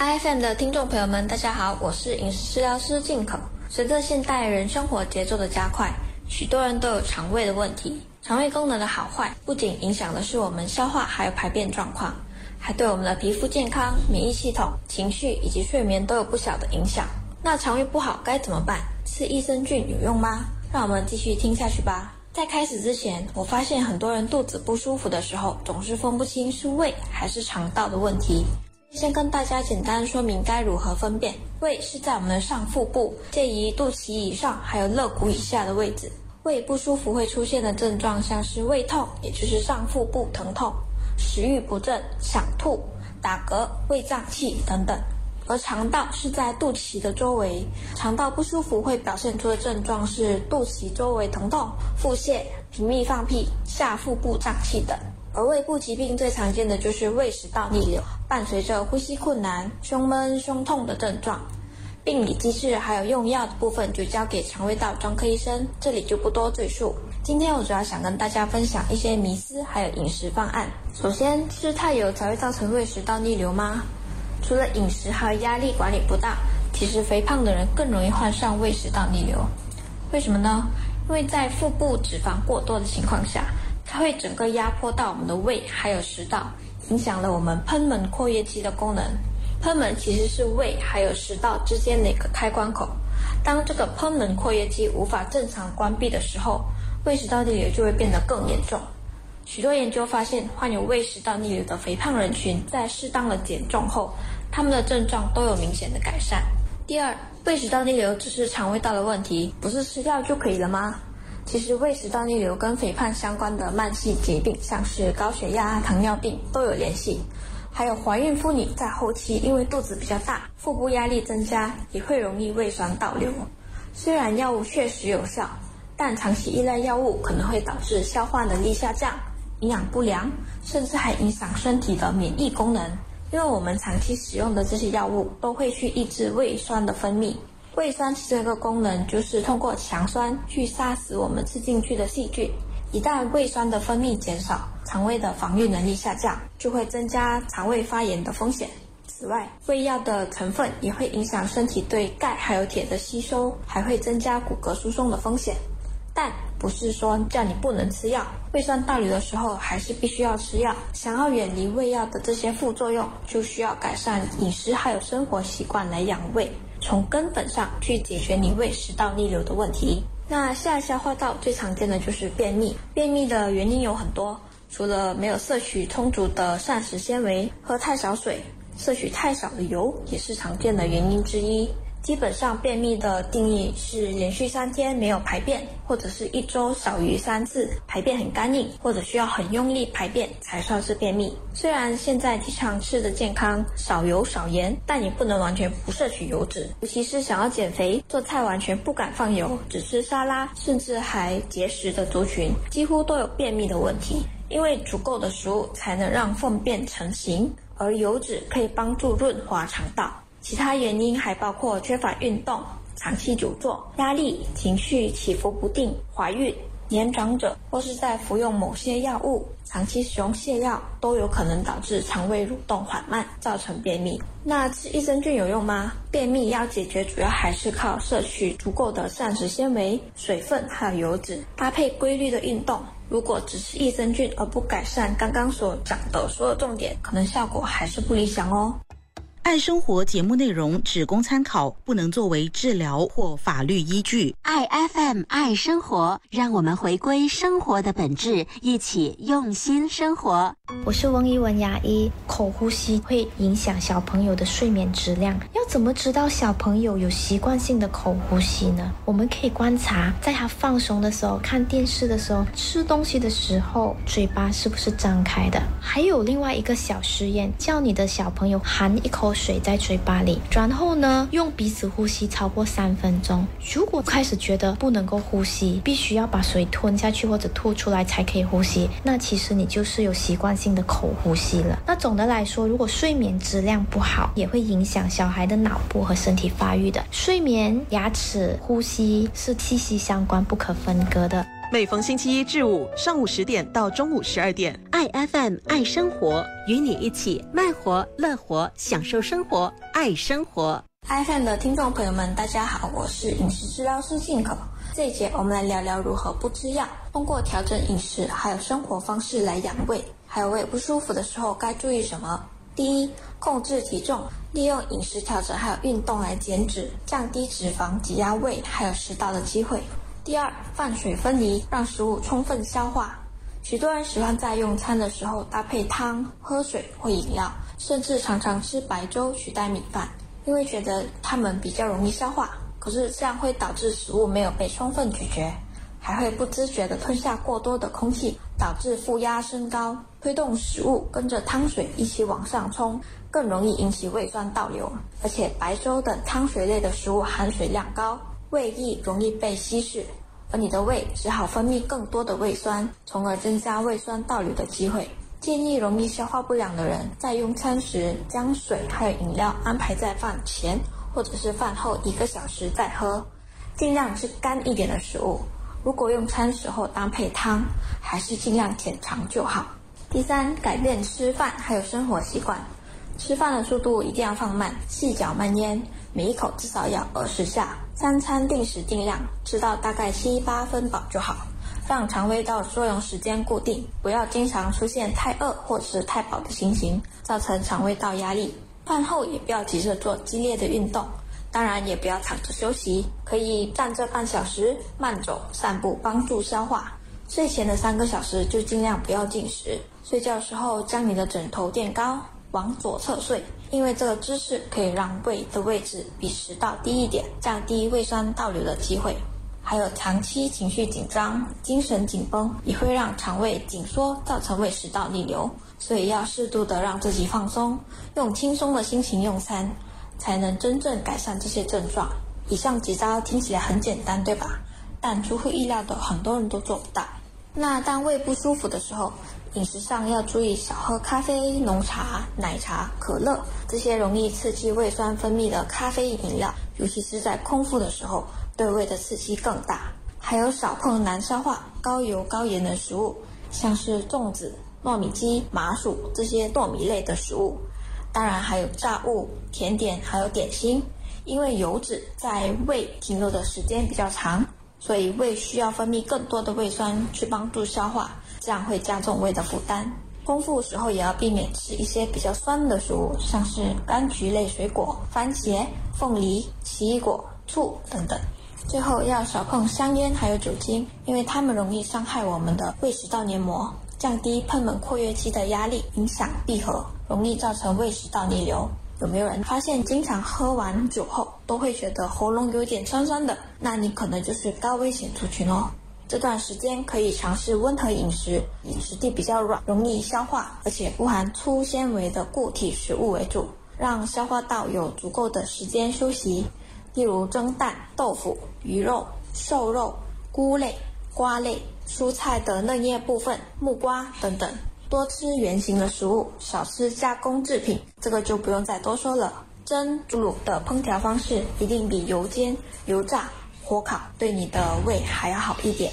iFM 的听众朋友们，大家好，我是饮食治疗师进口。随着现代人生活节奏的加快，许多人都有肠胃的问题。肠胃功能的好坏，不仅影响的是我们消化还有排便状况，还对我们的皮肤健康、免疫系统、情绪以及睡眠都有不小的影响。那肠胃不好该怎么办？吃益生菌有用吗？让我们继续听下去吧。在开始之前，我发现很多人肚子不舒服的时候，总是分不清是胃还是肠道的问题。先跟大家简单说明该如何分辨。胃是在我们的上腹部，介于肚脐以上还有肋骨以下的位置。胃不舒服会出现的症状像是胃痛，也就是上腹部疼痛、食欲不振、想吐、打嗝、胃胀气等等。而肠道是在肚脐的周围，肠道不舒服会表现出的症状是肚脐周围疼痛、腹泻、频密放屁、下腹部胀气等。而胃部疾病最常见的就是胃食道逆流，伴随着呼吸困难、胸闷、胸痛的症状。病理机制还有用药的部分就交给肠胃道专科医生，这里就不多赘述。今天我主要想跟大家分享一些迷思，还有饮食方案。首先，吃太油才会造成胃食道逆流吗？除了饮食还有压力管理不当，其实肥胖的人更容易患上胃食道逆流。为什么呢？因为在腹部脂肪过多的情况下，它会整个压迫到我们的胃还有食道，影响了我们喷门括约肌的功能。喷门其实是胃还有食道之间的一个开关口，当这个喷门括约肌无法正常关闭的时候，胃食道逆流就会变得更严重。许多研究发现，患有胃食道逆流的肥胖人群，在适当的减重后，他们的症状都有明显的改善。第二，胃食道逆流只是肠胃道的问题，不是吃药就可以了吗？其实，胃食道逆流跟肥胖相关的慢性疾病，像是高血压、糖尿病都有联系。还有怀孕妇女在后期因为肚子比较大，腹部压力增加，也会容易胃酸倒流。虽然药物确实有效，但长期依赖药物可能会导致消化能力下降。营养不良，甚至还影响身体的免疫功能。因为我们长期使用的这些药物都会去抑制胃酸的分泌。胃酸这个功能就是通过强酸去杀死我们吃进去的细菌。一旦胃酸的分泌减少，肠胃的防御能力下降，就会增加肠胃发炎的风险。此外，胃药的成分也会影响身体对钙还有铁的吸收，还会增加骨骼疏松的风险。但不是说叫你不能吃药，胃酸倒流的时候还是必须要吃药。想要远离胃药的这些副作用，就需要改善饮食还有生活习惯来养胃，从根本上去解决你胃食道逆流的问题。那下消化道最常见的就是便秘，便秘的原因有很多，除了没有摄取充足的膳食纤维、喝太少水、摄取太少的油，也是常见的原因之一。基本上，便秘的定义是连续三天没有排便，或者是一周少于三次排便很干硬，或者需要很用力排便才算是便秘。虽然现在提倡吃的健康，少油少盐，但也不能完全不摄取油脂。尤其是想要减肥，做菜完全不敢放油，只吃沙拉，甚至还节食的族群，几乎都有便秘的问题。因为足够的食物才能让粪便成型，而油脂可以帮助润滑肠道。其他原因还包括缺乏运动、长期久坐、压力、情绪起伏不定、怀孕、年长者或是在服用某些药物、长期使用泻药，都有可能导致肠胃蠕动缓慢，造成便秘。那吃益生菌有用吗？便秘要解决，主要还是靠摄取足够的膳食纤维、水分还有油脂，搭配规律的运动。如果只吃益生菌而不改善刚刚所讲的所有重点，可能效果还是不理想哦。爱生活节目内容只供参考，不能作为治疗或法律依据。爱 FM 爱生活，让我们回归生活的本质，一起用心生活。我是翁一文牙医。口呼吸会影响小朋友的睡眠质量，要怎么知道小朋友有习惯性的口呼吸呢？我们可以观察，在他放松的时候、看电视的时候、吃东西的时候，嘴巴是不是张开的？还有另外一个小实验，叫你的小朋友含一口。水在嘴巴里，然后呢，用鼻子呼吸超过三分钟。如果开始觉得不能够呼吸，必须要把水吞下去或者吐出来才可以呼吸，那其实你就是有习惯性的口呼吸了。那总的来说，如果睡眠质量不好，也会影响小孩的脑部和身体发育的。睡眠、牙齿、呼吸是息息相关、不可分割的。每逢星期一至五上午十点到中午十二点，爱 FM 爱生活，与你一起慢活、乐活，享受生活，爱生活。iFM 的听众朋友们，大家好，我是饮食治疗师进口。这一节我们来聊聊如何不吃药，通过调整饮食还有生活方式来养胃。还有胃不舒服的时候该注意什么？第一，控制体重，利用饮食调整还有运动来减脂，降低脂肪，挤压胃还有食道的机会。第二，饭水分离，让食物充分消化。许多人喜欢在用餐的时候搭配汤、喝水或饮料，甚至常常吃白粥取代米饭，因为觉得它们比较容易消化。可是这样会导致食物没有被充分咀嚼，还会不自觉地吞下过多的空气，导致负压升高，推动食物跟着汤水一起往上冲，更容易引起胃酸倒流。而且白粥等汤水类的食物含水量高，胃液容易被稀释。而你的胃只好分泌更多的胃酸，从而增加胃酸倒流的机会。建议容易消化不良的人在用餐时，将水还有饮料安排在饭前或者是饭后一个小时再喝，尽量吃干一点的食物。如果用餐时候搭配汤，还是尽量浅尝就好。第三，改变吃饭还有生活习惯，吃饭的速度一定要放慢，细嚼慢咽，每一口至少要二十下。三餐定时定量，吃到大概七八分饱就好，让肠胃道作用时间固定，不要经常出现太饿或是太饱的情形，造成肠胃道压力。饭后也不要急着做激烈的运动，当然也不要躺着休息，可以站着半小时，慢走、散步，帮助消化。睡前的三个小时就尽量不要进食，睡觉时候将你的枕头垫高，往左侧睡。因为这个姿势可以让胃的位置比食道低一点，降低胃酸倒流的机会。还有长期情绪紧张、精神紧绷，也会让肠胃紧缩，造成胃食道逆流。所以要适度的让自己放松，用轻松的心情用餐，才能真正改善这些症状。以上几招听起来很简单，对吧？但出乎意料的，很多人都做不到。那当胃不舒服的时候，饮食上要注意少喝咖啡、浓茶、奶茶、可乐这些容易刺激胃酸分泌的咖啡饮料，尤其是在空腹的时候，对胃的刺激更大。还有少碰难消化、高油高盐的食物，像是粽子、糯米鸡、麻薯这些糯米类的食物。当然还有炸物、甜点还有点心，因为油脂在胃停留的时间比较长，所以胃需要分泌更多的胃酸去帮助消化。这样会加重胃的负担。空腹时候也要避免吃一些比较酸的食物，像是柑橘类水果、番茄、凤梨、奇异果、醋等等。最后要少碰香烟还有酒精，因为它们容易伤害我们的胃食道黏膜，降低贲门括约肌的压力，影响闭合，容易造成胃食道逆流。有没有人发现经常喝完酒后都会觉得喉咙有点酸酸的？那你可能就是高危险族群哦。这段时间可以尝试温和饮食，以质地比较软、容易消化，而且不含粗纤维的固体食物为主，让消化道有足够的时间休息。例如蒸蛋、豆腐、鱼肉、瘦肉、菇类、瓜类、蔬菜的嫩叶部分、木瓜等等。多吃圆形的食物，少吃加工制品。这个就不用再多说了。蒸、煮、卤的烹调方式一定比油煎、油炸。火烤对你的胃还要好一点。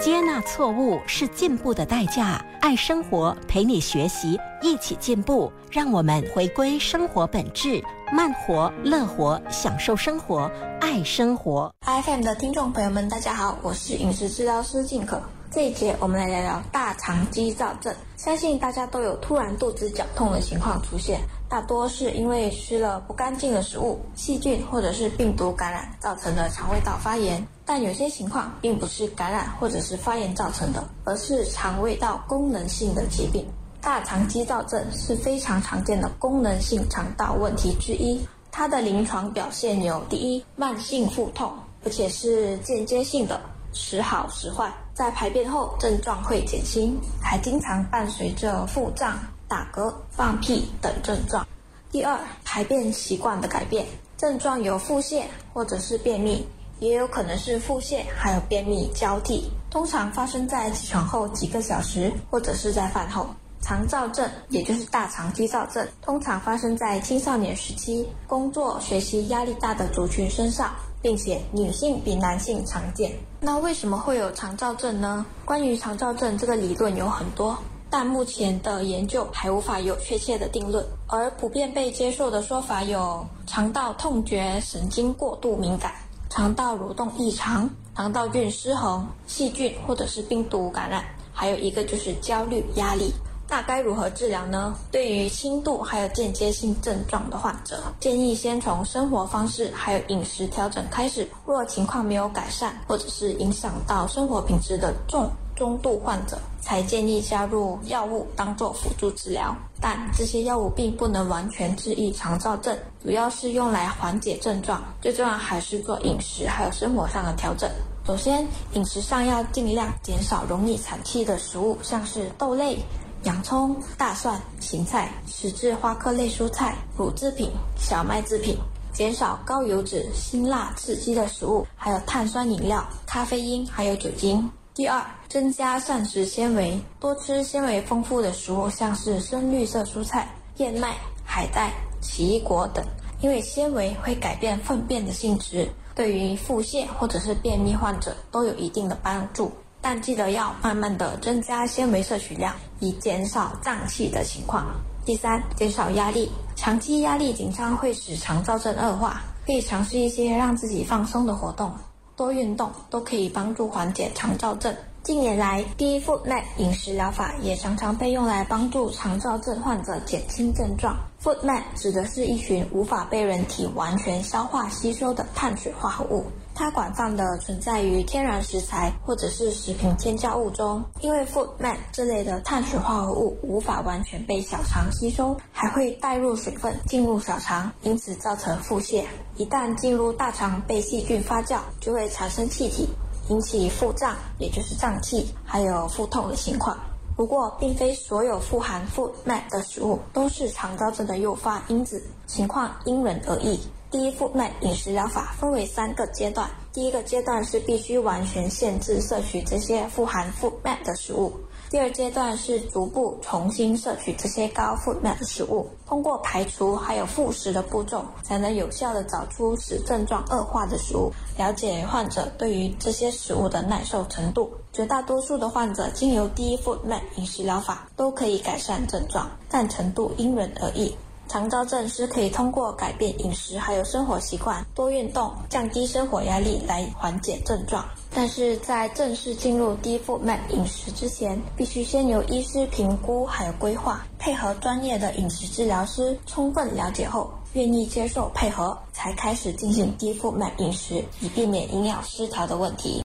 接纳错误是进步的代价。爱生活，陪你学习，一起进步。让我们回归生活本质，慢活、乐活，享受生活，爱生活。iFM 的听众朋友们，大家好，我是饮食治疗师静可。这一节我们来聊聊大肠肌躁症。相信大家都有突然肚子绞痛的情况出现，大多是因为吃了不干净的食物、细菌或者是病毒感染造成的肠胃道发炎。但有些情况并不是感染或者是发炎造成的，而是肠胃道功能性的疾病。大肠肌躁症是非常常见的功能性肠道问题之一。它的临床表现有：第一，慢性腹痛，而且是间接性的。时好时坏，在排便后症状会减轻，还经常伴随着腹胀、打嗝、放屁等症状。第二，排便习惯的改变，症状有腹泻或者是便秘，也有可能是腹泻还有便秘交替，通常发生在起床后几个小时或者是在饭后。肠燥症，也就是大肠肌躁症，通常发生在青少年时期工作学习压力大的族群身上。并且女性比男性常见。那为什么会有肠燥症呢？关于肠燥症这个理论有很多，但目前的研究还无法有确切的定论。而普遍被接受的说法有肠道痛觉神经过度敏感、肠道蠕动异常、肠道菌失衡、细菌或者是病毒感染，还有一个就是焦虑压力。那该如何治疗呢？对于轻度还有间接性症状的患者，建议先从生活方式还有饮食调整开始。若情况没有改善，或者是影响到生活品质的重中度患者，才建议加入药物当做辅助治疗。但这些药物并不能完全治愈肠燥症，主要是用来缓解症状。最重要还是做饮食还有生活上的调整。首先，饮食上要尽量减少容易产气的食物，像是豆类。洋葱、大蒜、芹菜、十字花科类蔬菜、乳制品、小麦制品，减少高油脂、辛辣刺激的食物，还有碳酸饮料、咖啡因，还有酒精。第二，增加膳食纤维，多吃纤维丰富的食物，像是深绿色蔬菜、燕麦、海带、奇异果等，因为纤维会改变粪便的性质，对于腹泻或者是便秘患者都有一定的帮助。但记得要慢慢的增加纤维摄取量，以减少胀气的情况。第三，减少压力，长期压力紧张会使肠燥症恶化，可以尝试一些让自己放松的活动，多运动都可以帮助缓解肠燥症。近年来，D-FoodMap 饮食疗法也常常被用来帮助肠燥症患者减轻症状。FoodMap 指的是一群无法被人体完全消化吸收的碳水化合物。它广泛的存在于天然食材或者是食品添加物中，因为 food man 这类的碳水化合物无法完全被小肠吸收，还会带入水分进入小肠，因此造成腹泻。一旦进入大肠被细菌发酵，就会产生气体，引起腹胀，也就是胀气，还有腹痛的情况。不过，并非所有富含 food man 的食物都是肠道症的诱发因子，情况因人而异。第一腹脉饮食疗法分为三个阶段，第一个阶段是必须完全限制摄取这些富含腹脉的食物，第二阶段是逐步重新摄取这些高腹脉的食物，通过排除还有复食的步骤，才能有效的找出使症状恶化的食物，了解患者对于这些食物的耐受程度。绝大多数的患者经由第一腹脉饮食疗法都可以改善症状，但程度因人而异。肠燥症是可以通过改变饮食还有生活习惯、多运动、降低生活压力来缓解症状。但是在正式进入低腹脉饮食之前，必须先由医师评估还有规划，配合专业的饮食治疗师充分了解后，愿意接受配合，才开始进行低腹脉饮食，以避免营养失调的问题。